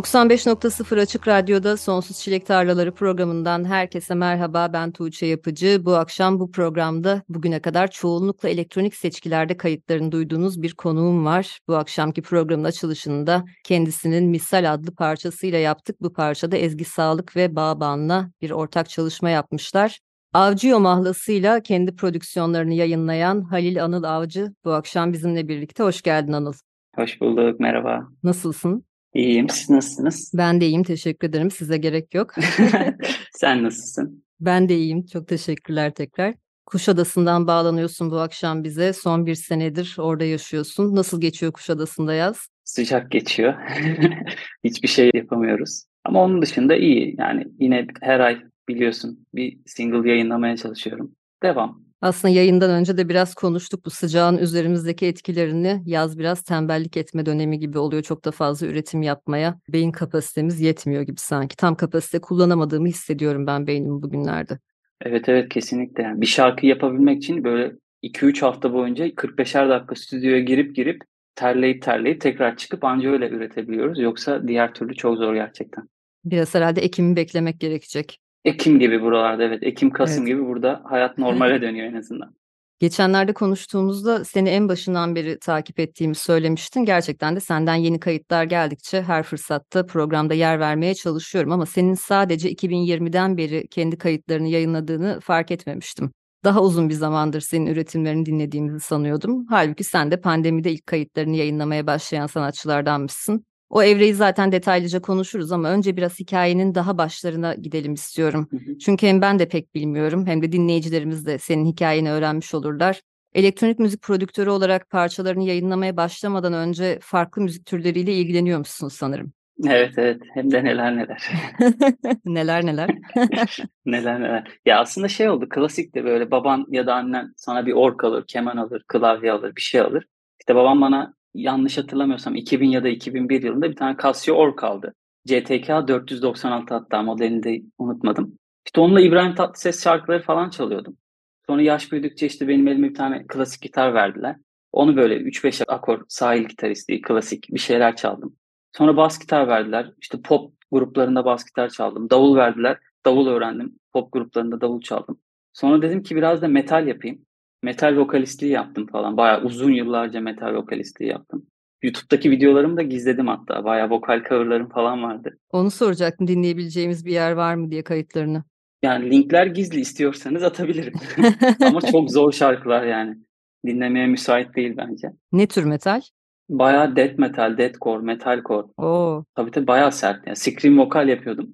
95.0 Açık Radyo'da Sonsuz Çilek Tarlaları programından herkese merhaba. Ben Tuğçe Yapıcı. Bu akşam bu programda bugüne kadar çoğunlukla elektronik seçkilerde kayıtlarını duyduğunuz bir konuğum var. Bu akşamki programın açılışında kendisinin Misal adlı parçasıyla yaptık. Bu parçada Ezgi Sağlık ve Bağban'la bir ortak çalışma yapmışlar. Avcıyo mahlasıyla kendi prodüksiyonlarını yayınlayan Halil Anıl Avcı bu akşam bizimle birlikte. Hoş geldin Anıl. Hoş bulduk, merhaba. Nasılsın? İyiyim, siz nasılsınız? Ben de iyiyim, teşekkür ederim. Size gerek yok. Sen nasılsın? Ben de iyiyim, çok teşekkürler tekrar. Kuşadası'ndan bağlanıyorsun bu akşam bize. Son bir senedir orada yaşıyorsun. Nasıl geçiyor Kuşadası'nda yaz? Sıcak geçiyor. Hiçbir şey yapamıyoruz. Ama onun dışında iyi. Yani yine her ay biliyorsun bir single yayınlamaya çalışıyorum. Devam. Aslında yayından önce de biraz konuştuk bu sıcağın üzerimizdeki etkilerini. Yaz biraz tembellik etme dönemi gibi oluyor. Çok da fazla üretim yapmaya beyin kapasitemiz yetmiyor gibi sanki. Tam kapasite kullanamadığımı hissediyorum ben beynimi bugünlerde. Evet evet kesinlikle. Bir şarkı yapabilmek için böyle 2-3 hafta boyunca 45'er dakika stüdyoya girip girip terleyip terleyip tekrar çıkıp anca öyle üretebiliyoruz. Yoksa diğer türlü çok zor gerçekten. Biraz herhalde Ekim'i beklemek gerekecek. Ekim gibi buralarda evet. Ekim, Kasım evet. gibi burada hayat normale dönüyor en azından. Geçenlerde konuştuğumuzda seni en başından beri takip ettiğimi söylemiştin. Gerçekten de senden yeni kayıtlar geldikçe her fırsatta programda yer vermeye çalışıyorum ama senin sadece 2020'den beri kendi kayıtlarını yayınladığını fark etmemiştim. Daha uzun bir zamandır senin üretimlerini dinlediğimizi sanıyordum. Halbuki sen de pandemide ilk kayıtlarını yayınlamaya başlayan sanatçılardanmışsın. O evreyi zaten detaylıca konuşuruz ama önce biraz hikayenin daha başlarına gidelim istiyorum. Çünkü hem ben de pek bilmiyorum hem de dinleyicilerimiz de senin hikayeni öğrenmiş olurlar. Elektronik müzik prodüktörü olarak parçalarını yayınlamaya başlamadan önce farklı müzik türleriyle ilgileniyor musun sanırım? Evet evet hem de neler neler. neler neler. neler neler. Ya aslında şey oldu klasik de böyle baban ya da annen sana bir ork alır, keman alır, klavye alır, bir şey alır. İşte babam bana yanlış hatırlamıyorsam 2000 ya da 2001 yılında bir tane Casio Ork aldı. CTK 496 hatta modelini de unutmadım. İşte onunla İbrahim Tatlıses şarkıları falan çalıyordum. Sonra yaş büyüdükçe işte benim elime bir tane klasik gitar verdiler. Onu böyle 3-5 akor sahil gitaristi, klasik bir şeyler çaldım. Sonra bas gitar verdiler. İşte pop gruplarında bas gitar çaldım. Davul verdiler. Davul öğrendim. Pop gruplarında davul çaldım. Sonra dedim ki biraz da metal yapayım metal vokalistliği yaptım falan. Bayağı uzun yıllarca metal vokalistliği yaptım. YouTube'daki videolarımı da gizledim hatta. Bayağı vokal coverlarım falan vardı. Onu soracaktım dinleyebileceğimiz bir yer var mı diye kayıtlarını. Yani linkler gizli istiyorsanız atabilirim. Ama çok zor şarkılar yani. Dinlemeye müsait değil bence. Ne tür metal? Bayağı death metal, deathcore, metalcore. Oo. Tabii tabii bayağı sert. Yani scream vokal yapıyordum.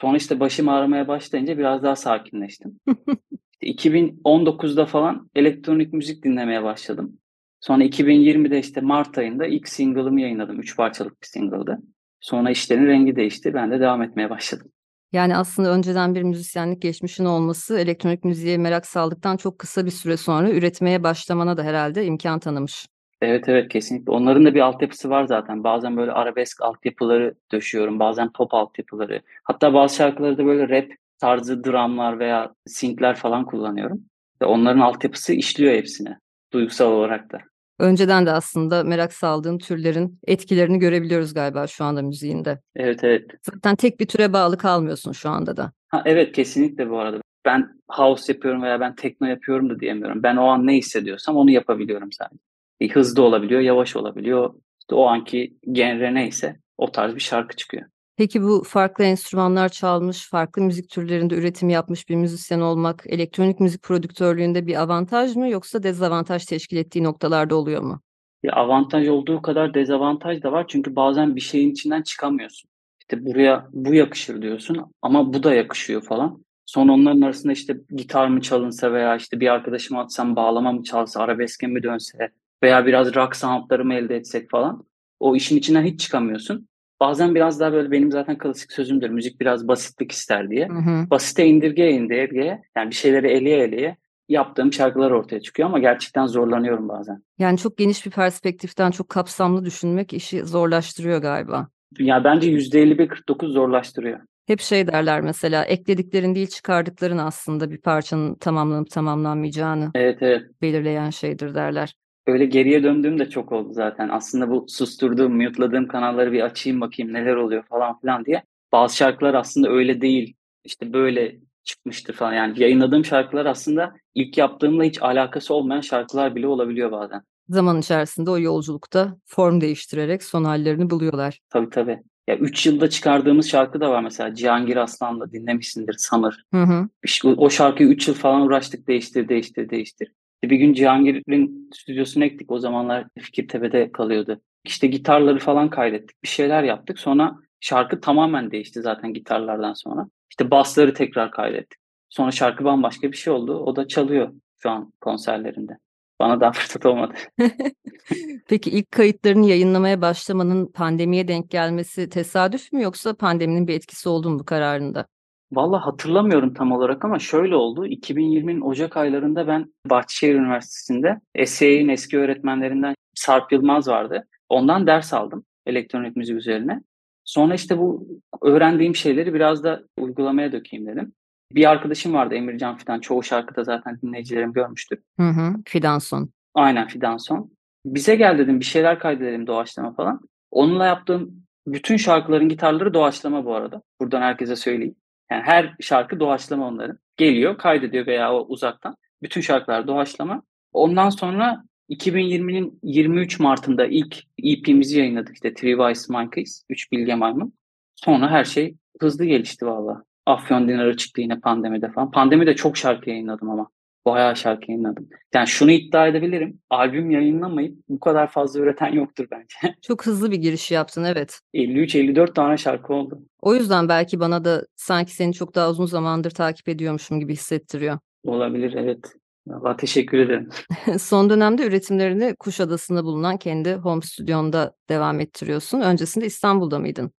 Sonra işte başım ağrımaya başlayınca biraz daha sakinleştim. 2019'da falan elektronik müzik dinlemeye başladım. Sonra 2020'de işte Mart ayında ilk single'ımı yayınladım. Üç parçalık bir single'dı. Sonra işlerin rengi değişti. Ben de devam etmeye başladım. Yani aslında önceden bir müzisyenlik geçmişin olması elektronik müziğe merak saldıktan çok kısa bir süre sonra üretmeye başlamana da herhalde imkan tanımış. Evet evet kesinlikle. Onların da bir altyapısı var zaten. Bazen böyle arabesk altyapıları döşüyorum. Bazen pop altyapıları. Hatta bazı şarkıları da böyle rap tarzı dramlar veya sync'ler falan kullanıyorum. Ve onların altyapısı işliyor hepsine duygusal olarak da. Önceden de aslında merak saldığın türlerin etkilerini görebiliyoruz galiba şu anda müziğinde. Evet evet. Zaten tek bir türe bağlı kalmıyorsun şu anda da. Ha, evet kesinlikle bu arada. Ben house yapıyorum veya ben tekno yapıyorum da diyemiyorum. Ben o an ne hissediyorsam onu yapabiliyorum sadece. E, hızlı olabiliyor, yavaş olabiliyor. İşte o anki genre neyse o tarz bir şarkı çıkıyor. Peki bu farklı enstrümanlar çalmış, farklı müzik türlerinde üretim yapmış bir müzisyen olmak elektronik müzik prodüktörlüğünde bir avantaj mı yoksa dezavantaj teşkil ettiği noktalarda oluyor mu? Ya avantaj olduğu kadar dezavantaj da var çünkü bazen bir şeyin içinden çıkamıyorsun. İşte buraya bu yakışır diyorsun ama bu da yakışıyor falan. Sonra onların arasında işte gitar mı çalınsa veya işte bir arkadaşıma atsam bağlama mı çalsa, arabeske mi dönse veya biraz rock soundları mı elde etsek falan. O işin içinden hiç çıkamıyorsun. Bazen biraz daha böyle benim zaten klasik sözümdür. Müzik biraz basitlik ister diye. Hı hı. Basite indirgeye indirgeye yani bir şeyleri eleye eleye yaptığım şarkılar ortaya çıkıyor ama gerçekten zorlanıyorum bazen. Yani çok geniş bir perspektiften çok kapsamlı düşünmek işi zorlaştırıyor galiba. Ya bence %51-49 zorlaştırıyor. Hep şey derler mesela eklediklerin değil çıkardıkların aslında bir parçanın tamamlanıp tamamlanmayacağını Evet evet. belirleyen şeydir derler. Öyle geriye döndüğüm de çok oldu zaten. Aslında bu susturduğum, mute'ladığım kanalları bir açayım bakayım neler oluyor falan filan diye. Bazı şarkılar aslında öyle değil. İşte böyle çıkmıştır falan. Yani yayınladığım şarkılar aslında ilk yaptığımla hiç alakası olmayan şarkılar bile olabiliyor bazen. Zaman içerisinde o yolculukta form değiştirerek son hallerini buluyorlar. Tabii tabii. Ya 3 yılda çıkardığımız şarkı da var mesela Cihangir Aslan'la dinlemişsindir sanır. Hı hı. İşte o şarkıyı 3 yıl falan uğraştık değiştir değiştir değiştir. Bir gün Cihangir'in stüdyosuna gittik. O zamanlar Fikirtepe'de kalıyordu. İşte gitarları falan kaydettik. Bir şeyler yaptık. Sonra şarkı tamamen değişti zaten gitarlardan sonra. İşte basları tekrar kaydettik. Sonra şarkı bambaşka bir şey oldu. O da çalıyor şu an konserlerinde. Bana daha fırsat olmadı. Peki ilk kayıtlarını yayınlamaya başlamanın pandemiye denk gelmesi tesadüf mü yoksa pandeminin bir etkisi oldu mu bu kararında? Valla hatırlamıyorum tam olarak ama şöyle oldu. 2020'nin Ocak aylarında ben Bahçeşehir Üniversitesi'nde SCA'nin eski öğretmenlerinden Sarp Yılmaz vardı. Ondan ders aldım elektronik müzik üzerine. Sonra işte bu öğrendiğim şeyleri biraz da uygulamaya dökeyim dedim. Bir arkadaşım vardı Emircan Fidan. Çoğu şarkıda zaten dinleyicilerim görmüştür. Hı hı. Fidanson. Aynen Fidanson. Bize gel dedim bir şeyler kaydedelim doğaçlama falan. Onunla yaptığım bütün şarkıların gitarları doğaçlama bu arada. Buradan herkese söyleyeyim. Yani her şarkı doğaçlama onların. Geliyor, kaydediyor veya o uzaktan. Bütün şarkılar doğaçlama. Ondan sonra 2020'nin 23 Mart'ında ilk EP'mizi yayınladık işte Three Wise Monkeys, 3 Bilge Maymun. Sonra her şey hızlı gelişti valla. Afyon Dinarı çıktı yine pandemide falan. Pandemide çok şarkı yayınladım ama. Bayağı şarkı yayınladım. Yani şunu iddia edebilirim. Albüm yayınlamayıp bu kadar fazla üreten yoktur bence. Çok hızlı bir giriş yaptın evet. 53-54 tane şarkı oldu. O yüzden belki bana da sanki seni çok daha uzun zamandır takip ediyormuşum gibi hissettiriyor. Olabilir evet. Valla teşekkür ederim. Son dönemde üretimlerini Kuşadası'nda bulunan kendi home stüdyonda devam ettiriyorsun. Öncesinde İstanbul'da mıydın?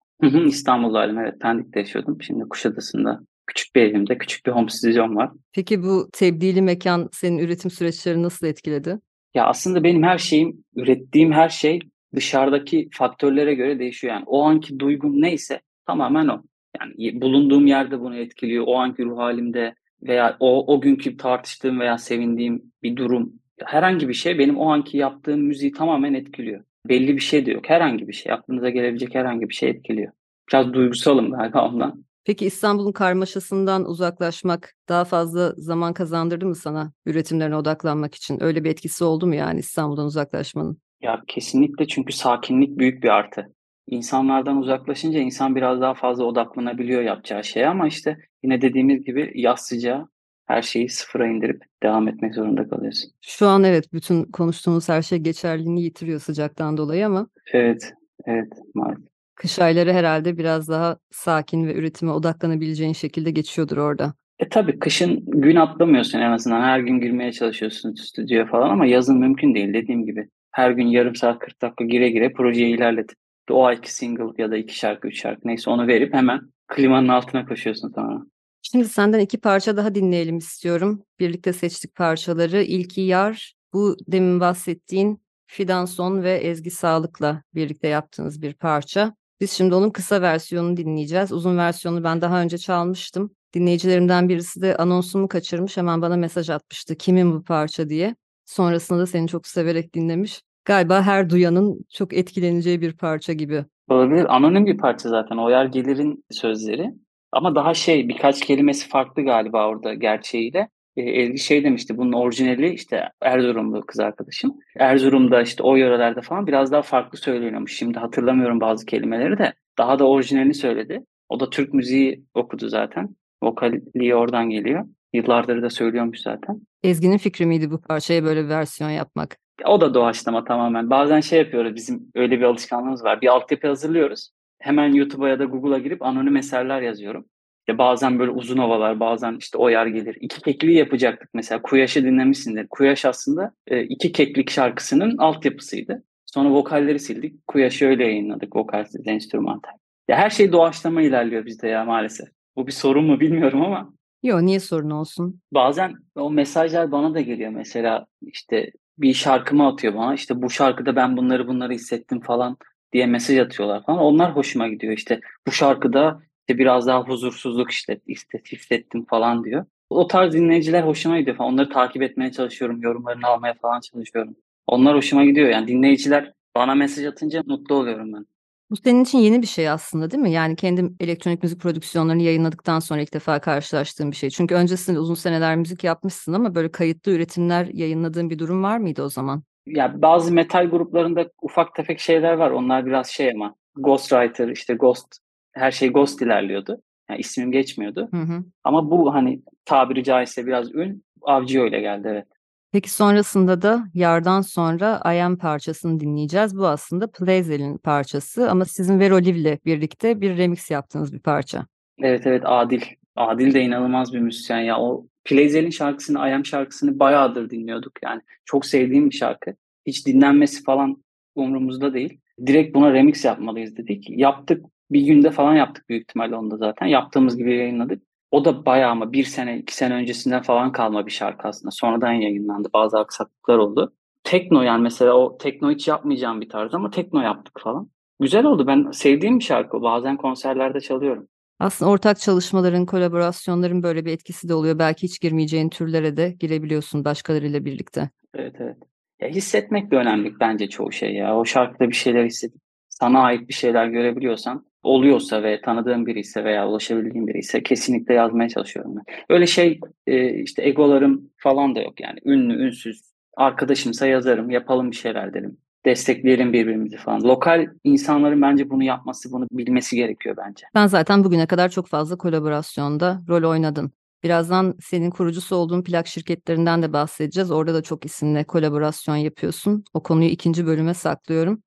İstanbul'daydım evet. Pendik'te yaşıyordum. Şimdi Kuşadası'nda küçük bir evimde küçük bir home stüdyom var. Peki bu tebdili mekan senin üretim süreçlerini nasıl etkiledi? Ya aslında benim her şeyim, ürettiğim her şey dışarıdaki faktörlere göre değişiyor. Yani o anki duygum neyse tamamen o. Yani bulunduğum yerde bunu etkiliyor. O anki ruh halimde veya o, o günkü tartıştığım veya sevindiğim bir durum. Herhangi bir şey benim o anki yaptığım müziği tamamen etkiliyor. Belli bir şey de yok. Herhangi bir şey. Aklınıza gelebilecek herhangi bir şey etkiliyor. Biraz duygusalım galiba ondan. Peki İstanbul'un karmaşasından uzaklaşmak daha fazla zaman kazandırdı mı sana üretimlerine odaklanmak için? Öyle bir etkisi oldu mu yani İstanbul'dan uzaklaşmanın? Ya kesinlikle çünkü sakinlik büyük bir artı. İnsanlardan uzaklaşınca insan biraz daha fazla odaklanabiliyor yapacağı şeye ama işte yine dediğimiz gibi yaz sıcağı her şeyi sıfıra indirip devam etmek zorunda kalıyorsun. Şu an evet bütün konuştuğumuz her şey geçerliliğini yitiriyor sıcaktan dolayı ama Evet, evet maalesef. Kış ayları herhalde biraz daha sakin ve üretime odaklanabileceğin şekilde geçiyordur orada. E tabii kışın gün atlamıyorsun en azından. Her gün girmeye çalışıyorsun stüdyoya falan ama yazın mümkün değil dediğim gibi. Her gün yarım saat 40 dakika gire gire projeyi ilerletip o ayki single ya da iki şarkı, üç şarkı neyse onu verip hemen klimanın altına koşuyorsun sonra. Şimdi senden iki parça daha dinleyelim istiyorum. Birlikte seçtik parçaları. İlki Yar, bu demin bahsettiğin Fidan Son ve Ezgi Sağlık'la birlikte yaptığınız bir parça. Biz şimdi onun kısa versiyonunu dinleyeceğiz. Uzun versiyonu ben daha önce çalmıştım. Dinleyicilerimden birisi de anonsumu kaçırmış. Hemen bana mesaj atmıştı. Kimin bu parça diye. Sonrasında da seni çok severek dinlemiş. Galiba her duyanın çok etkileneceği bir parça gibi. Olabilir. Anonim bir parça zaten. Oyar Gelir'in sözleri. Ama daha şey birkaç kelimesi farklı galiba orada gerçeğiyle. E, Ezgi şey demişti bunun orijinali işte Erzurumlu kız arkadaşım. Erzurum'da işte o yörelerde falan biraz daha farklı söyleniyormuş. Şimdi hatırlamıyorum bazı kelimeleri de. Daha da orijinalini söyledi. O da Türk müziği okudu zaten. Vokali oradan geliyor. Yıllardır da söylüyormuş zaten. Ezgi'nin fikri miydi bu parçaya böyle bir versiyon yapmak? O da doğaçlama tamamen. Bazen şey yapıyoruz bizim öyle bir alışkanlığımız var. Bir altyapı hazırlıyoruz. hemen YouTube'a ya da Google'a girip anonim eserler yazıyorum. İşte bazen böyle uzun havalar, bazen işte o yer gelir. İki kekliği yapacaktık mesela. Kuyaş'ı dinlemişsindir. Kuyaş aslında e, iki keklik şarkısının altyapısıydı. Sonra vokalleri sildik. Kuyaş'ı öyle yayınladık vokalsiz, enstrümantal. Ya her şey doğaçlama ilerliyor bizde ya maalesef. Bu bir sorun mu bilmiyorum ama. Yok niye sorun olsun? Bazen o mesajlar bana da geliyor mesela işte bir şarkımı atıyor bana işte bu şarkıda ben bunları bunları hissettim falan diye mesaj atıyorlar falan. Onlar hoşuma gidiyor işte bu şarkıda işte biraz daha huzursuzluk işte hissettim falan diyor. O tarz dinleyiciler hoşuma gidiyor falan. Onları takip etmeye çalışıyorum, yorumlarını almaya falan çalışıyorum. Onlar hoşuma gidiyor yani dinleyiciler bana mesaj atınca mutlu oluyorum ben. Bu senin için yeni bir şey aslında değil mi? Yani kendim elektronik müzik prodüksiyonlarını yayınladıktan sonra ilk defa karşılaştığım bir şey. Çünkü öncesinde uzun seneler müzik yapmışsın ama böyle kayıtlı üretimler yayınladığın bir durum var mıydı o zaman? Ya bazı metal gruplarında ufak tefek şeyler var. Onlar biraz şey ama Ghostwriter işte Ghost her şey Ghost ilerliyordu. Yani ismim geçmiyordu. Hı hı. Ama bu hani tabiri caizse biraz ün Avcı öyle geldi evet. Peki sonrasında da Yar'dan sonra I Am parçasını dinleyeceğiz. Bu aslında Playzel'in parçası ama sizin Veroliv'le birlikte bir remix yaptığınız bir parça. Evet evet Adil. Adil de inanılmaz bir müzisyen ya. O Playzel'in şarkısını, I Am şarkısını bayağıdır dinliyorduk yani. Çok sevdiğim bir şarkı. Hiç dinlenmesi falan umurumuzda değil. Direkt buna remix yapmalıyız dedik. Yaptık. Bir günde falan yaptık büyük ihtimalle onda zaten. Yaptığımız gibi yayınladık. O da bayağı ama bir sene, iki sene öncesinden falan kalma bir şarkı aslında. Sonradan yayınlandı. Bazı aksaklıklar oldu. Tekno yani mesela o tekno hiç yapmayacağım bir tarz ama tekno yaptık falan. Güzel oldu. Ben sevdiğim bir şarkı. Bazen konserlerde çalıyorum. Aslında ortak çalışmaların, kolaborasyonların böyle bir etkisi de oluyor. Belki hiç girmeyeceğin türlere de girebiliyorsun başkalarıyla birlikte. Evet evet. Ya hissetmek de önemli bence çoğu şey ya. O şarkıda bir şeyler hissedip sana ait bir şeyler görebiliyorsan oluyorsa ve tanıdığım biri ise veya ulaşabildiğim biri ise kesinlikle yazmaya çalışıyorum. Öyle şey e, işte egolarım falan da yok yani. Ünlü, ünsüz, arkadaşımsa yazarım, yapalım bir şeyler derim. Destekleyelim birbirimizi falan. Lokal insanların bence bunu yapması, bunu bilmesi gerekiyor bence. Sen zaten bugüne kadar çok fazla kolaborasyonda rol oynadın. Birazdan senin kurucusu olduğun plak şirketlerinden de bahsedeceğiz. Orada da çok isimle kolaborasyon yapıyorsun. O konuyu ikinci bölüme saklıyorum.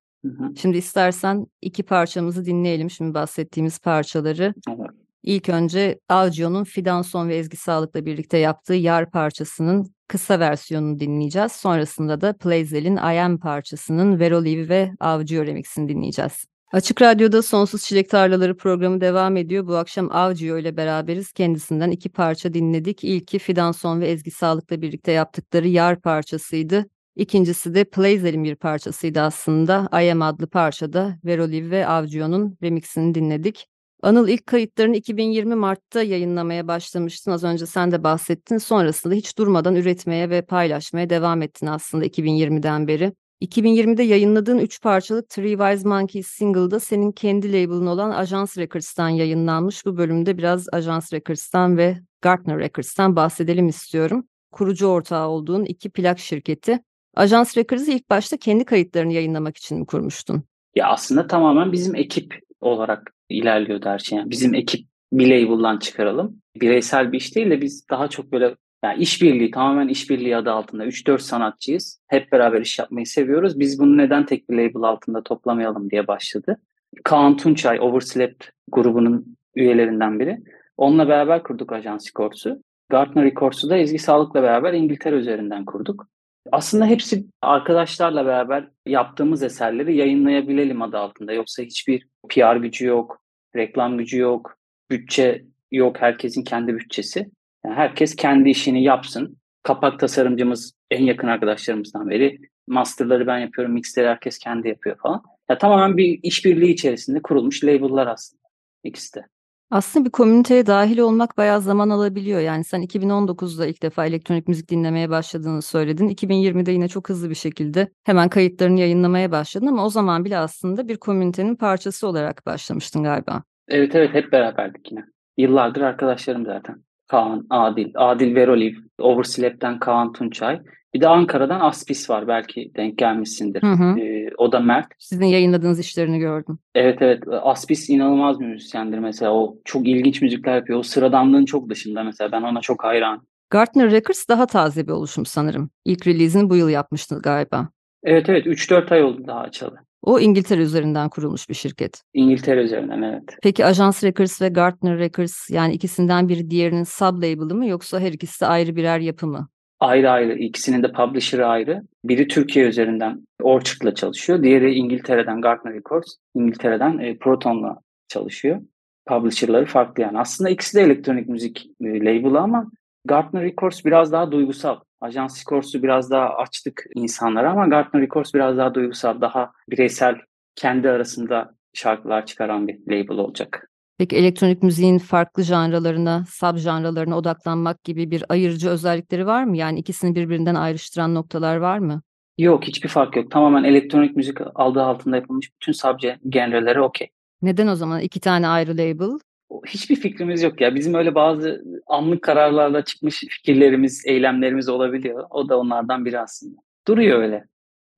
Şimdi istersen iki parçamızı dinleyelim. Şimdi bahsettiğimiz parçaları. Evet. İlk önce Algio'nun Fidan Son ve Ezgi Sağlık'la birlikte yaptığı Yar parçasının kısa versiyonunu dinleyeceğiz. Sonrasında da Playzel'in I Am parçasının Veroliv ve Avcı remixini dinleyeceğiz. Açık Radyo'da Sonsuz Çilek Tarlaları programı devam ediyor. Bu akşam Avcıyo ile beraberiz. Kendisinden iki parça dinledik. İlki Fidan Son ve Ezgi Sağlık'la birlikte yaptıkları Yar parçasıydı. İkincisi de Playzel'in bir parçasıydı aslında. I Am adlı parçada Veroliv ve Avcıyo'nun remixini dinledik. Anıl ilk kayıtlarını 2020 Mart'ta yayınlamaya başlamıştın. Az önce sen de bahsettin. Sonrasında hiç durmadan üretmeye ve paylaşmaya devam ettin aslında 2020'den beri. 2020'de yayınladığın 3 parçalık Three Wise Monkeys single'da senin kendi label'ın olan Ajans Records'tan yayınlanmış. Bu bölümde biraz Ajans Records'tan ve Gartner Records'tan bahsedelim istiyorum. Kurucu ortağı olduğun iki plak şirketi. Ajans Records'ı ilk başta kendi kayıtlarını yayınlamak için mi kurmuştun? Ya aslında tamamen bizim ekip olarak ilerliyordu her şey. Yani bizim ekip bir label'dan çıkaralım. Bireysel bir iş değil de biz daha çok böyle yani işbirliği tamamen işbirliği adı altında 3-4 sanatçıyız. Hep beraber iş yapmayı seviyoruz. Biz bunu neden tek bir label altında toplamayalım diye başladı. Kaan Tunçay Overslept grubunun üyelerinden biri. Onunla beraber kurduk Ajans Records'u. Gartner Records'u da Ezgi Sağlık'la beraber İngiltere üzerinden kurduk. Aslında hepsi arkadaşlarla beraber yaptığımız eserleri yayınlayabilelim adı altında. Yoksa hiçbir PR gücü yok, reklam gücü yok, bütçe yok. Herkesin kendi bütçesi. Yani herkes kendi işini yapsın. Kapak tasarımcımız en yakın arkadaşlarımızdan beri. Masterları ben yapıyorum, mixleri herkes kendi yapıyor falan. Ya tamamen bir işbirliği içerisinde kurulmuş label'lar aslında ikisi de. Aslında bir komüniteye dahil olmak bayağı zaman alabiliyor. Yani sen 2019'da ilk defa elektronik müzik dinlemeye başladığını söyledin. 2020'de yine çok hızlı bir şekilde hemen kayıtlarını yayınlamaya başladın ama o zaman bile aslında bir komünitenin parçası olarak başlamıştın galiba. Evet evet hep beraberdik yine. Yıllardır arkadaşlarım zaten. Kaan, Adil, Adil Veroliv, Overslep'ten Kaan Tunçay. Bir de Ankara'dan Aspis var belki denk gelmişsindir. Hı hı. Ee, o da Mert. Sizin yayınladığınız işlerini gördüm. Evet evet Aspis inanılmaz bir müzisyendir mesela. O çok ilginç müzikler yapıyor. O sıradanlığın çok dışında mesela ben ona çok hayran. Gartner Records daha taze bir oluşum sanırım. İlk release'ini bu yıl yapmıştı galiba. Evet evet 3-4 ay oldu daha açalı. O İngiltere üzerinden kurulmuş bir şirket. İngiltere üzerinden evet. Peki Ajans Records ve Gartner Records yani ikisinden biri diğerinin sub-label'ı mı yoksa her ikisi de ayrı birer yapı mı? Ayrı ayrı. İkisinin de publisher'ı ayrı. Biri Türkiye üzerinden Orchard'la çalışıyor. Diğeri İngiltere'den Gartner Records. İngiltere'den e, Proton'la çalışıyor. Publisher'ları farklı yani. Aslında ikisi de elektronik müzik e, label'ı ama Gartner Records biraz daha duygusal. Ajans Records'u biraz daha açtık insanlara ama Gartner Records biraz daha duygusal, daha bireysel, kendi arasında şarkılar çıkaran bir label olacak. Peki elektronik müziğin farklı janralarına, sub janralarına odaklanmak gibi bir ayırıcı özellikleri var mı? Yani ikisini birbirinden ayrıştıran noktalar var mı? Yok hiçbir fark yok. Tamamen elektronik müzik aldığı altında yapılmış bütün sub genreleri okey. Neden o zaman iki tane ayrı label? Hiçbir fikrimiz yok ya. Bizim öyle bazı anlık kararlarla çıkmış fikirlerimiz, eylemlerimiz olabiliyor. O da onlardan biri aslında. Duruyor öyle.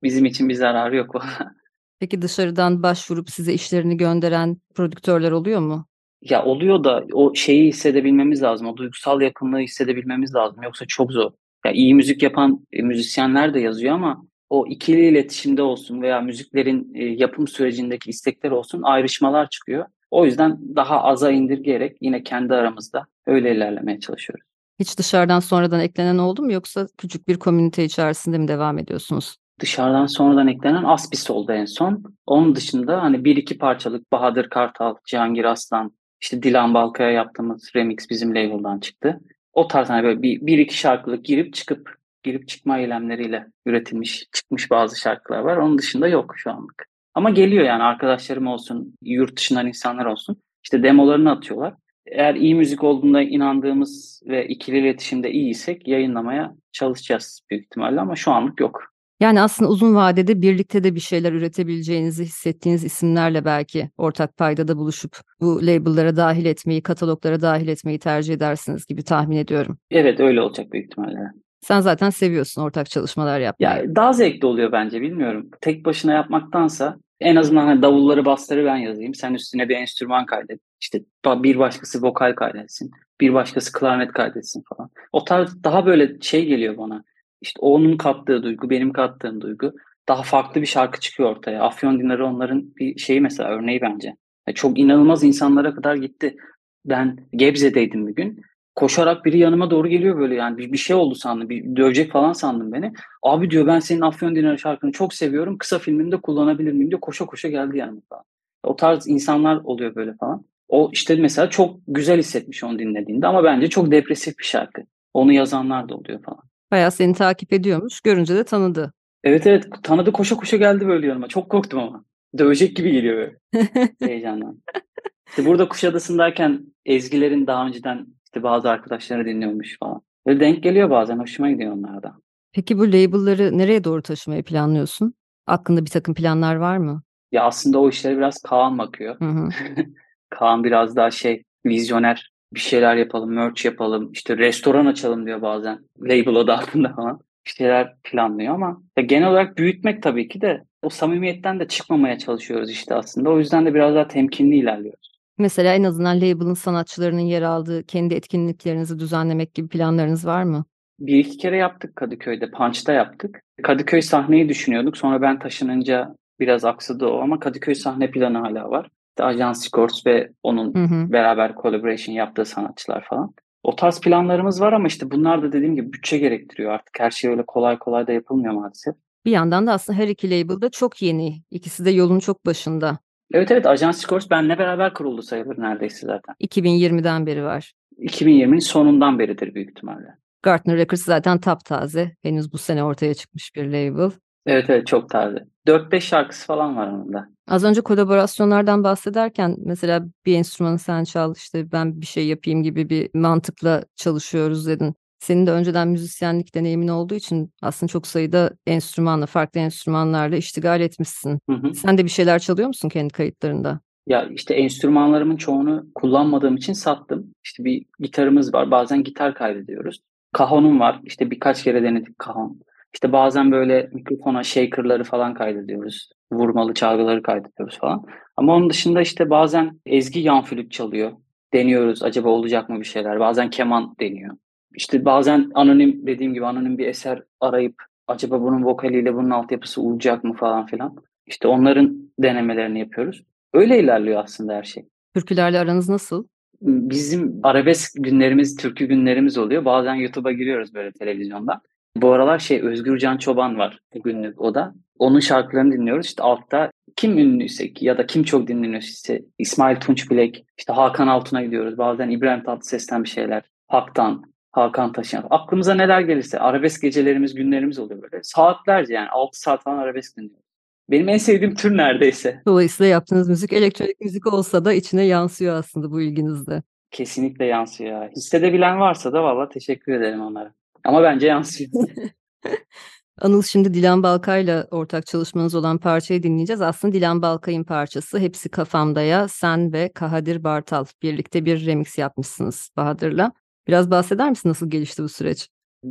Bizim için bir zararı yok. Peki dışarıdan başvurup size işlerini gönderen prodüktörler oluyor mu? Ya oluyor da o şeyi hissedebilmemiz lazım. O duygusal yakınlığı hissedebilmemiz lazım. Yoksa çok zor. Ya iyi müzik yapan e, müzisyenler de yazıyor ama o ikili iletişimde olsun veya müziklerin e, yapım sürecindeki istekler olsun ayrışmalar çıkıyor. O yüzden daha aza indirgeyerek yine kendi aramızda öyle ilerlemeye çalışıyoruz. Hiç dışarıdan sonradan eklenen oldu mu yoksa küçük bir komünite içerisinde mi devam ediyorsunuz? Dışarıdan sonradan eklenen Aspis oldu en son. Onun dışında hani bir iki parçalık Bahadır Kartal, Cihangir Aslan, işte Dilan Balkaya yaptığımız remix bizim label'dan çıktı. O tarz hani böyle bir, bir iki şarkılık girip çıkıp girip çıkma eylemleriyle üretilmiş, çıkmış bazı şarkılar var. Onun dışında yok şu anlık. Ama geliyor yani arkadaşlarım olsun, yurt dışından insanlar olsun. İşte demolarını atıyorlar. Eğer iyi müzik olduğunda inandığımız ve ikili iletişimde iyiysek yayınlamaya çalışacağız büyük ihtimalle ama şu anlık yok. Yani aslında uzun vadede birlikte de bir şeyler üretebileceğinizi hissettiğiniz isimlerle belki ortak paydada buluşup bu label'lara dahil etmeyi, kataloglara dahil etmeyi tercih edersiniz gibi tahmin ediyorum. Evet öyle olacak büyük ihtimalle. Sen zaten seviyorsun ortak çalışmalar yapmayı. Ya daha zevkli oluyor bence bilmiyorum. Tek başına yapmaktansa en azından hani davulları basları ben yazayım. Sen üstüne bir enstrüman kaydet. İşte bir başkası vokal kaydetsin. Bir başkası klarnet kaydetsin falan. O tarz daha böyle şey geliyor bana. İşte onun kattığı duygu, benim kattığım duygu. Daha farklı bir şarkı çıkıyor ortaya. Afyon Dinarı onların bir şeyi mesela örneği bence. Yani çok inanılmaz insanlara kadar gitti. Ben Gebze'deydim bir gün koşarak biri yanıma doğru geliyor böyle yani bir, bir şey oldu sandım. Bir dövecek falan sandım beni. Abi diyor ben senin Afyon Dinarı şarkını çok seviyorum. Kısa filminde kullanabilir miyim diyor. Koşa koşa geldi yanıma falan. O tarz insanlar oluyor böyle falan. O işte mesela çok güzel hissetmiş onu dinlediğinde ama bence çok depresif bir şarkı. Onu yazanlar da oluyor falan. Bayağı seni takip ediyormuş. Görünce de tanıdı. Evet evet tanıdı koşa koşa geldi böyle yanıma. Çok korktum ama. Dövecek gibi geliyor böyle. Heyecandan. İşte burada Kuşadası'ndayken ezgilerin daha önceden işte bazı arkadaşları dinliyormuş falan. Böyle denk geliyor bazen. Hoşuma gidiyor onlardan. Peki bu label'ları nereye doğru taşımayı planlıyorsun? Aklında bir takım planlar var mı? Ya aslında o işlere biraz Kaan bakıyor. Hı hı. Kaan biraz daha şey vizyoner bir şeyler yapalım, merch yapalım, işte restoran açalım diyor bazen. Label adı altında falan. Bir şeyler planlıyor ama ya genel olarak büyütmek tabii ki de o samimiyetten de çıkmamaya çalışıyoruz işte aslında. O yüzden de biraz daha temkinli ilerliyoruz. Mesela en azından label'ın sanatçılarının yer aldığı kendi etkinliklerinizi düzenlemek gibi planlarınız var mı? Bir iki kere yaptık Kadıköy'de, Punch'ta yaptık. Kadıköy sahneyi düşünüyorduk. Sonra ben taşınınca biraz aksadı o ama Kadıköy sahne planı hala var. İşte Ajans Records ve onun hı hı. beraber collaboration yaptığı sanatçılar falan. O tarz planlarımız var ama işte bunlar da dediğim gibi bütçe gerektiriyor artık. Her şey öyle kolay kolay da yapılmıyor maalesef. Bir yandan da aslında her iki label da çok yeni. İkisi de yolun çok başında. Evet evet Ajans Scores benle beraber kuruldu sayılır neredeyse zaten. 2020'den beri var. 2020'nin sonundan beridir büyük ihtimalle. Gartner Records zaten taptaze. Henüz bu sene ortaya çıkmış bir label. Evet evet çok taze. 4-5 şarkısı falan var onun da. Az önce kolaborasyonlardan bahsederken mesela bir enstrümanı sen çal işte ben bir şey yapayım gibi bir mantıkla çalışıyoruz dedin. Senin de önceden müzisyenlik deneyimin olduğu için aslında çok sayıda enstrümanla, farklı enstrümanlarla iştigal etmişsin. Hı hı. Sen de bir şeyler çalıyor musun kendi kayıtlarında? Ya işte enstrümanlarımın çoğunu kullanmadığım için sattım. İşte bir gitarımız var. Bazen gitar kaydediyoruz. Kahonum var. İşte birkaç kere denedik kahon. İşte bazen böyle mikrofona shaker'ları falan kaydediyoruz. Vurmalı çalgıları kaydediyoruz falan. Ama onun dışında işte bazen Ezgi yan flüt çalıyor. Deniyoruz acaba olacak mı bir şeyler. Bazen keman deniyor. İşte bazen anonim dediğim gibi anonim bir eser arayıp acaba bunun vokaliyle bunun altyapısı uyacak mı falan filan. İşte onların denemelerini yapıyoruz. Öyle ilerliyor aslında her şey. Türkülerle aranız nasıl? Bizim arabesk günlerimiz, türkü günlerimiz oluyor. Bazen YouTube'a giriyoruz böyle televizyonda. Bu aralar şey Özgürcan Çoban var günlük o da. Onun şarkılarını dinliyoruz. İşte altta kim ünlüyse ya da kim çok dinleniyor işte İsmail Tunç Bilek, işte Hakan Altun'a gidiyoruz. Bazen İbrahim Tatlıses'ten bir şeyler. Hak'tan, Hakan Taşyan. Aklımıza neler gelirse arabesk gecelerimiz, günlerimiz oluyor böyle. Saatlerce yani 6 saat falan arabesk dinliyoruz. Benim en sevdiğim tür neredeyse. Dolayısıyla yaptığınız müzik elektronik müzik olsa da içine yansıyor aslında bu ilginizde. Kesinlikle yansıyor. Hissedebilen varsa da valla teşekkür ederim onlara. Ama bence yansıyor. Anıl şimdi Dilan Balkay'la ortak çalışmanız olan parçayı dinleyeceğiz. Aslında Dilan Balkay'ın parçası Hepsi Kafamda'ya sen ve Kahadir Bartal birlikte bir remix yapmışsınız Bahadır'la. Biraz bahseder misin nasıl gelişti bu süreç?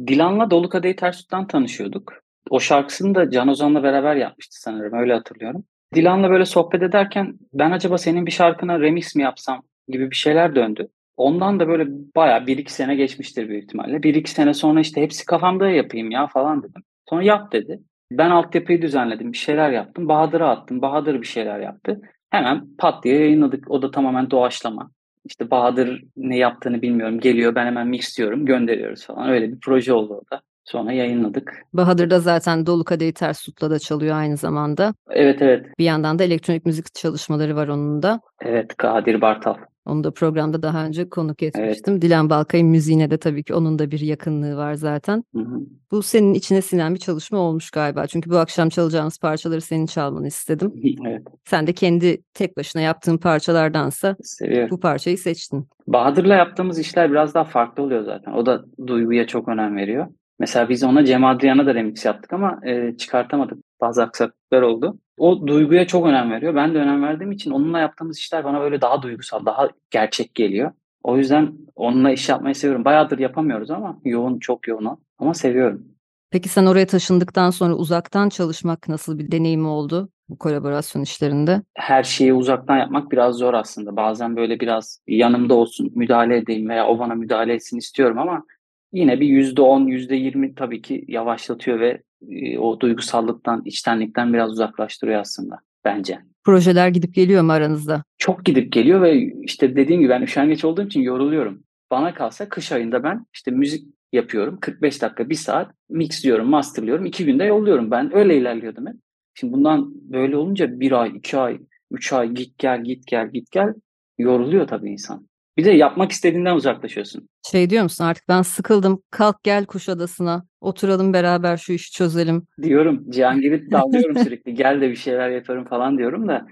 Dilan'la Dolu Kadehi Ters Tut'tan tanışıyorduk. O şarkısını da Can Ozan'la beraber yapmıştı sanırım öyle hatırlıyorum. Dilan'la böyle sohbet ederken ben acaba senin bir şarkına remix mi yapsam gibi bir şeyler döndü. Ondan da böyle bayağı bir iki sene geçmiştir büyük ihtimalle. Bir iki sene sonra işte hepsi kafamda yapayım ya falan dedim. Sonra yap dedi. Ben altyapıyı düzenledim, bir şeyler yaptım. Bahadır'a attım, Bahadır bir şeyler yaptı. Hemen pat diye yayınladık. O da tamamen doğaçlama. İşte Bahadır ne yaptığını bilmiyorum. Geliyor ben hemen mix diyorum, gönderiyoruz falan. Öyle bir proje oldu orada. Sonra yayınladık. Bahadır da zaten Dolu Kadehi Ters Tut'la da çalıyor aynı zamanda. Evet evet. Bir yandan da elektronik müzik çalışmaları var onun da. Evet Kadir Bartal. Onu da programda daha önce konuk etmiştim. Evet. Dilan Balkay'ın müziğine de tabii ki onun da bir yakınlığı var zaten. Hı hı. Bu senin içine sinen bir çalışma olmuş galiba. Çünkü bu akşam çalacağımız parçaları senin çalmanı istedim. Evet. Sen de kendi tek başına yaptığın parçalardansa Seviyorum. bu parçayı seçtin. Bahadır'la yaptığımız işler biraz daha farklı oluyor zaten. O da duyguya çok önem veriyor. Mesela biz ona Cem Adrian'a da remix yaptık ama e, çıkartamadık. Bazı aksaklıklar oldu. O duyguya çok önem veriyor. Ben de önem verdiğim için onunla yaptığımız işler bana böyle daha duygusal, daha gerçek geliyor. O yüzden onunla iş yapmayı seviyorum. Bayağıdır yapamıyoruz ama yoğun, çok yoğun. Ama seviyorum. Peki sen oraya taşındıktan sonra uzaktan çalışmak nasıl bir deneyim oldu bu kolaborasyon işlerinde? Her şeyi uzaktan yapmak biraz zor aslında. Bazen böyle biraz yanımda olsun, müdahale edeyim veya o bana müdahale etsin istiyorum ama yine bir yüzde on, yüzde yirmi tabii ki yavaşlatıyor ve e, o duygusallıktan, içtenlikten biraz uzaklaştırıyor aslında bence. Projeler gidip geliyor mu aranızda? Çok gidip geliyor ve işte dediğim gibi ben üşengeç olduğum için yoruluyorum. Bana kalsa kış ayında ben işte müzik yapıyorum. 45 dakika, bir saat mixliyorum, masterlıyorum. iki günde yolluyorum. Ben öyle ilerliyordum hep. Şimdi bundan böyle olunca bir ay, iki ay, üç ay git gel, git gel, git gel yoruluyor tabii insan. Bir de yapmak istediğinden uzaklaşıyorsun. Şey diyor musun artık ben sıkıldım kalk gel Kuşadası'na oturalım beraber şu işi çözelim. Diyorum Cihangir'i dallıyorum sürekli gel de bir şeyler yaparım falan diyorum da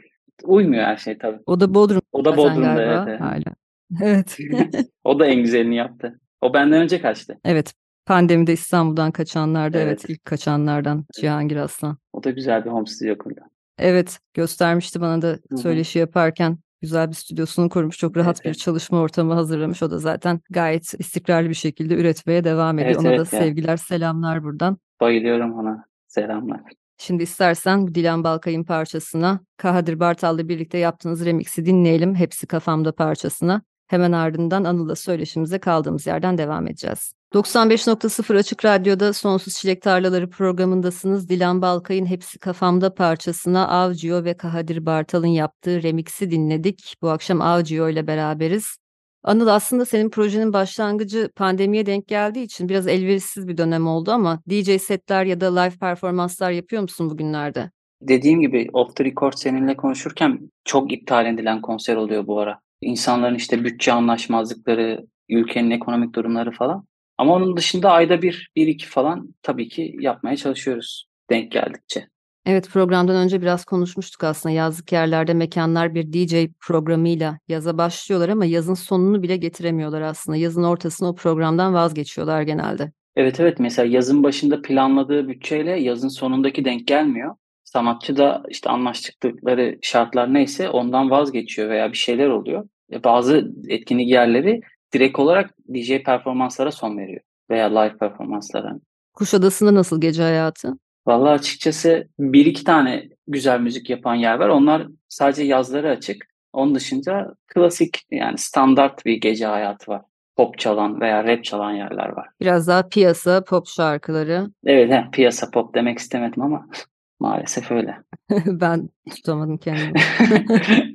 uymuyor her şey tabii. O da Bodrum. O da Bodrum'da evet. evet. Hala. Evet. o da en güzelini yaptı. O benden önce kaçtı. Evet. Pandemide İstanbul'dan kaçanlardı. Evet. evet ilk kaçanlardan Cihangir Aslan. O da güzel bir home studio kurdu. Evet göstermişti bana da söyleşi Hı-hı. yaparken güzel bir stüdyosunu kurmuş. Çok rahat evet, bir çalışma ortamı hazırlamış. O da zaten gayet istikrarlı bir şekilde üretmeye devam ediyor. Evet, ona evet, da yani. sevgiler, selamlar buradan. Bayılıyorum ona. Selamlar. Şimdi istersen Dilan Balkay'ın parçasına Kahadir Bartal'la birlikte yaptığınız remix'i dinleyelim. Hepsi kafamda parçasına. Hemen ardından Anıl'la söyleşimize kaldığımız yerden devam edeceğiz. 95.0 Açık Radyo'da Sonsuz Çilek Tarlaları programındasınız. Dilan Balkay'ın Hepsi Kafamda parçasına Avcıyor ve Kahadir Bartal'ın yaptığı remix'i dinledik. Bu akşam Avcıyor ile beraberiz. Anıl aslında senin projenin başlangıcı pandemiye denk geldiği için biraz elverişsiz bir dönem oldu ama DJ setler ya da live performanslar yapıyor musun bugünlerde? Dediğim gibi off the record seninle konuşurken çok iptal edilen konser oluyor bu ara. İnsanların işte bütçe anlaşmazlıkları, ülkenin ekonomik durumları falan. Ama onun dışında ayda bir, bir iki falan tabii ki yapmaya çalışıyoruz denk geldikçe. Evet programdan önce biraz konuşmuştuk aslında yazlık yerlerde mekanlar bir DJ programıyla yaza başlıyorlar ama yazın sonunu bile getiremiyorlar aslında. Yazın ortasında o programdan vazgeçiyorlar genelde. Evet evet mesela yazın başında planladığı bütçeyle yazın sonundaki denk gelmiyor. Sanatçı da işte anlaştıkları şartlar neyse ondan vazgeçiyor veya bir şeyler oluyor. E, bazı etkinlik yerleri direkt olarak DJ performanslara son veriyor veya live performanslara. Kuşadası'nda nasıl gece hayatı? Vallahi açıkçası bir iki tane güzel müzik yapan yer var. Onlar sadece yazları açık. Onun dışında klasik yani standart bir gece hayatı var. Pop çalan veya rap çalan yerler var. Biraz daha piyasa pop şarkıları. Evet he, piyasa pop demek istemedim ama Maalesef öyle. ben tutamadım kendimi.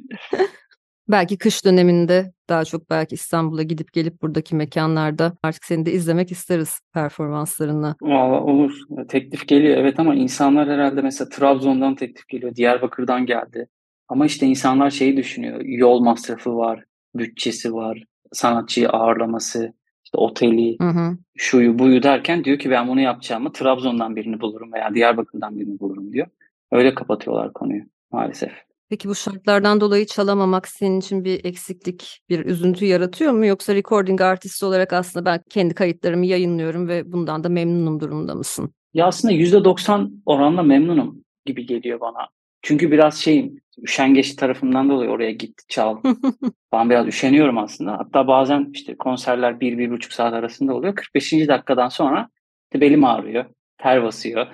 belki kış döneminde daha çok belki İstanbul'a gidip gelip buradaki mekanlarda artık seni de izlemek isteriz performanslarınla. Valla olur. Teklif geliyor evet ama insanlar herhalde mesela Trabzon'dan teklif geliyor. Diyarbakır'dan geldi. Ama işte insanlar şeyi düşünüyor. Yol masrafı var, bütçesi var, sanatçıyı ağırlaması, işte oteli, Hı hı. şuyu buyu derken diyor ki ben bunu yapacağımı Trabzon'dan birini bulurum veya Diyarbakır'dan birini bulurum diyor. Öyle kapatıyorlar konuyu maalesef. Peki bu şartlardan dolayı çalamamak senin için bir eksiklik, bir üzüntü yaratıyor mu? Yoksa recording artisti olarak aslında ben kendi kayıtlarımı yayınlıyorum ve bundan da memnunum durumda mısın? Ya aslında %90 oranla memnunum gibi geliyor bana. Çünkü biraz şeyim, üşengeç tarafından dolayı oraya git çal. ben biraz üşeniyorum aslında. Hatta bazen işte konserler bir, bir buçuk saat arasında oluyor. 45. dakikadan sonra işte belim ağrıyor, ter basıyor.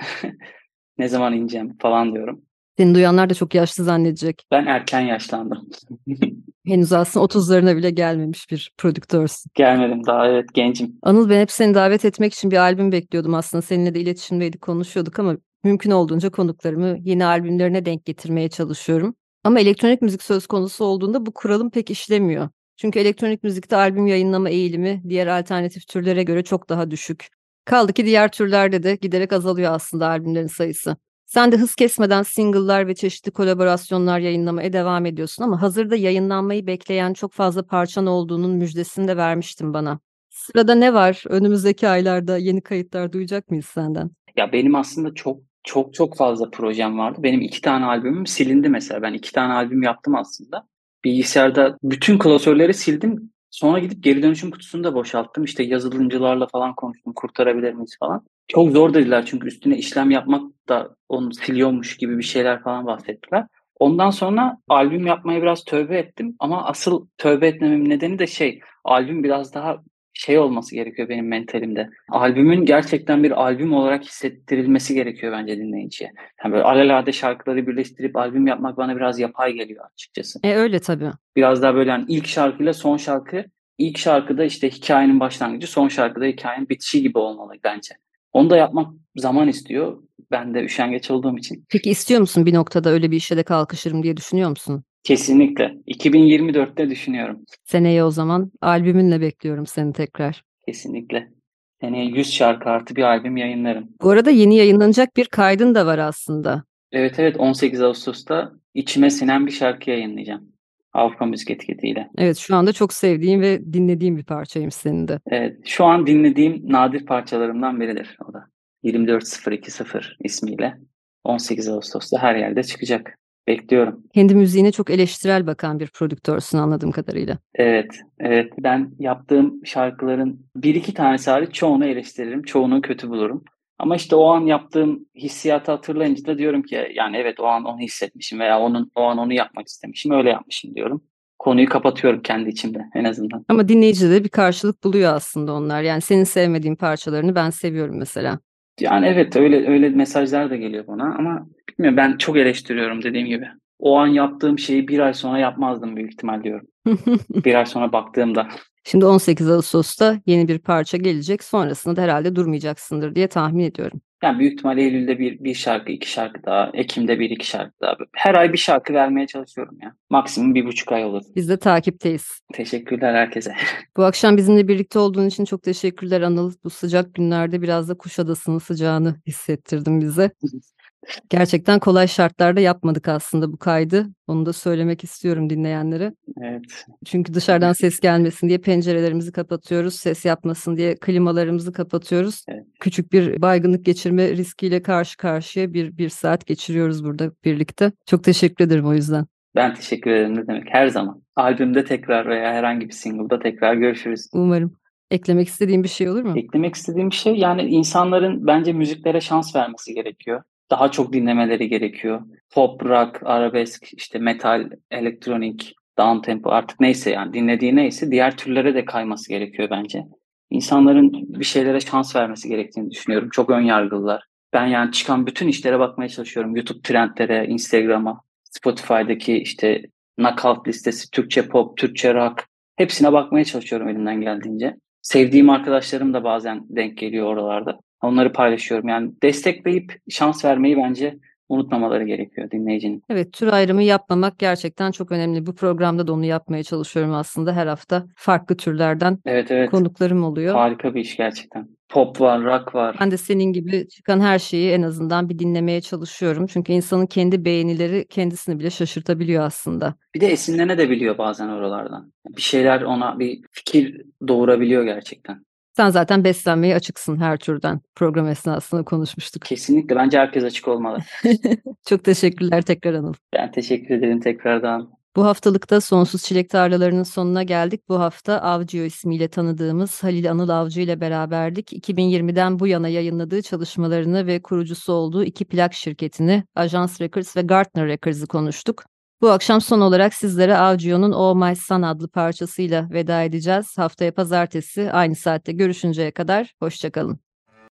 ne zaman ineceğim falan diyorum. Seni duyanlar da çok yaşlı zannedecek. Ben erken yaşlandım. Henüz aslında 30'larına bile gelmemiş bir prodüktörsün. Gelmedim daha evet gencim. Anıl ben hep seni davet etmek için bir albüm bekliyordum aslında. Seninle de iletişimdeydik, konuşuyorduk ama mümkün olduğunca konuklarımı yeni albümlerine denk getirmeye çalışıyorum. Ama elektronik müzik söz konusu olduğunda bu kuralım pek işlemiyor. Çünkü elektronik müzikte albüm yayınlama eğilimi diğer alternatif türlere göre çok daha düşük. Kaldı ki diğer türlerde de giderek azalıyor aslında albümlerin sayısı. Sen de hız kesmeden single'lar ve çeşitli kolaborasyonlar yayınlamaya devam ediyorsun ama hazırda yayınlanmayı bekleyen çok fazla parçan olduğunun müjdesini de vermiştin bana. Sırada ne var? Önümüzdeki aylarda yeni kayıtlar duyacak mıyız senden? Ya benim aslında çok çok çok fazla projem vardı. Benim iki tane albümüm silindi mesela. Ben iki tane albüm yaptım aslında. Bilgisayarda bütün klasörleri sildim. Sonra gidip geri dönüşüm kutusunu da boşalttım. İşte yazılımcılarla falan konuştum. Kurtarabilir miyiz falan. Çok zor dediler çünkü üstüne işlem yapmak da onu siliyormuş gibi bir şeyler falan bahsettiler. Ondan sonra albüm yapmaya biraz tövbe ettim ama asıl tövbe etmemin nedeni de şey albüm biraz daha şey olması gerekiyor benim mentalimde. Albümün gerçekten bir albüm olarak hissettirilmesi gerekiyor bence dinleyiciye. Yani böyle alelade şarkıları birleştirip albüm yapmak bana biraz yapay geliyor açıkçası. E öyle tabii. Biraz daha böyle yani ilk şarkıyla son şarkı, ilk şarkıda işte hikayenin başlangıcı, son şarkıda hikayenin bitişi gibi olmalı bence. Onu da yapmak zaman istiyor. Ben de üşengeç olduğum için. Peki istiyor musun bir noktada öyle bir işe de kalkışırım diye düşünüyor musun? Kesinlikle. 2024'te düşünüyorum. Seneye o zaman albümünle bekliyorum seni tekrar. Kesinlikle. Seneye 100 şarkı artı bir albüm yayınlarım. Bu arada yeni yayınlanacak bir kaydın da var aslında. Evet evet 18 Ağustos'ta içime sinen bir şarkı yayınlayacağım. Avrupa Müzik Etiketiyle. Evet şu anda çok sevdiğim ve dinlediğim bir parçaymış senin de. Evet şu an dinlediğim nadir parçalarımdan biridir o da. 24020 ismiyle 18 Ağustos'ta her yerde çıkacak. Bekliyorum. Kendi müziğine çok eleştirel bakan bir prodüktörsün anladığım kadarıyla. Evet, evet. Ben yaptığım şarkıların bir iki tanesi hariç çoğunu eleştiririm, çoğunu kötü bulurum. Ama işte o an yaptığım hissiyatı hatırlayınca da diyorum ki yani evet o an onu hissetmişim veya onun o an onu yapmak istemişim, öyle yapmışım diyorum. Konuyu kapatıyorum kendi içimde en azından. Ama dinleyici de bir karşılık buluyor aslında onlar. Yani senin sevmediğin parçalarını ben seviyorum mesela. Yani evet öyle öyle mesajlar da geliyor bana ama bilmiyorum ben çok eleştiriyorum dediğim gibi. O an yaptığım şeyi bir ay sonra yapmazdım büyük ihtimal diyorum. bir ay sonra baktığımda. Şimdi 18 Ağustos'ta yeni bir parça gelecek. Sonrasında da herhalde durmayacaksındır diye tahmin ediyorum. Yani büyük ihtimal Eylül'de bir, bir şarkı, iki şarkı daha. Ekim'de bir, iki şarkı daha. Her ay bir şarkı vermeye çalışıyorum ya. Maksimum bir buçuk ay olur. Biz de takipteyiz. Teşekkürler herkese. Bu akşam bizimle birlikte olduğun için çok teşekkürler Anıl. Bu sıcak günlerde biraz da Kuşadası'nın sıcağını hissettirdin bize. Gerçekten kolay şartlarda yapmadık aslında bu kaydı. Onu da söylemek istiyorum dinleyenlere. Evet. Çünkü dışarıdan ses gelmesin diye pencerelerimizi kapatıyoruz. Ses yapmasın diye klimalarımızı kapatıyoruz. Evet. Küçük bir baygınlık geçirme riskiyle karşı karşıya bir, bir saat geçiriyoruz burada birlikte. Çok teşekkür ederim o yüzden. Ben teşekkür ederim ne demek her zaman. Albümde tekrar veya herhangi bir single'da tekrar görüşürüz. Umarım. Eklemek istediğim bir şey olur mu? Eklemek istediğim bir şey yani insanların bence müziklere şans vermesi gerekiyor daha çok dinlemeleri gerekiyor. Pop, rock, arabesk, işte metal, elektronik, down tempo artık neyse yani dinlediği neyse diğer türlere de kayması gerekiyor bence. İnsanların bir şeylere şans vermesi gerektiğini düşünüyorum. Çok ön yargılılar. Ben yani çıkan bütün işlere bakmaya çalışıyorum. YouTube trendlere, Instagram'a, Spotify'daki işte knockout listesi, Türkçe pop, Türkçe rock hepsine bakmaya çalışıyorum elimden geldiğince. Sevdiğim arkadaşlarım da bazen denk geliyor oralarda. Onları paylaşıyorum. Yani destekleyip şans vermeyi bence unutmamaları gerekiyor dinleyicinin. Evet, tür ayrımı yapmamak gerçekten çok önemli. Bu programda da onu yapmaya çalışıyorum aslında. Her hafta farklı türlerden Evet evet. konuklarım oluyor. Harika bir iş gerçekten. Pop var, rock var. Ben de senin gibi çıkan her şeyi en azından bir dinlemeye çalışıyorum. Çünkü insanın kendi beğenileri kendisini bile şaşırtabiliyor aslında. Bir de esinlenebiliyor bazen oralardan. Bir şeyler ona bir fikir doğurabiliyor gerçekten. Sen zaten beslenmeye açıksın her türden. Program esnasında konuşmuştuk. Kesinlikle. Bence herkes açık olmalı. Çok teşekkürler tekrar Anıl. Ben teşekkür ederim tekrardan. Bu haftalıkta Sonsuz Çilek Tarlalarının sonuna geldik. Bu hafta Avcıyo ismiyle tanıdığımız Halil Anıl Avcı ile beraberdik. 2020'den bu yana yayınladığı çalışmalarını ve kurucusu olduğu iki plak şirketini Ajans Records ve Gartner Records'ı konuştuk. Bu akşam son olarak sizlere Avcıyo'nun Oh My Son adlı parçasıyla veda edeceğiz. Haftaya pazartesi aynı saatte görüşünceye kadar hoşçakalın.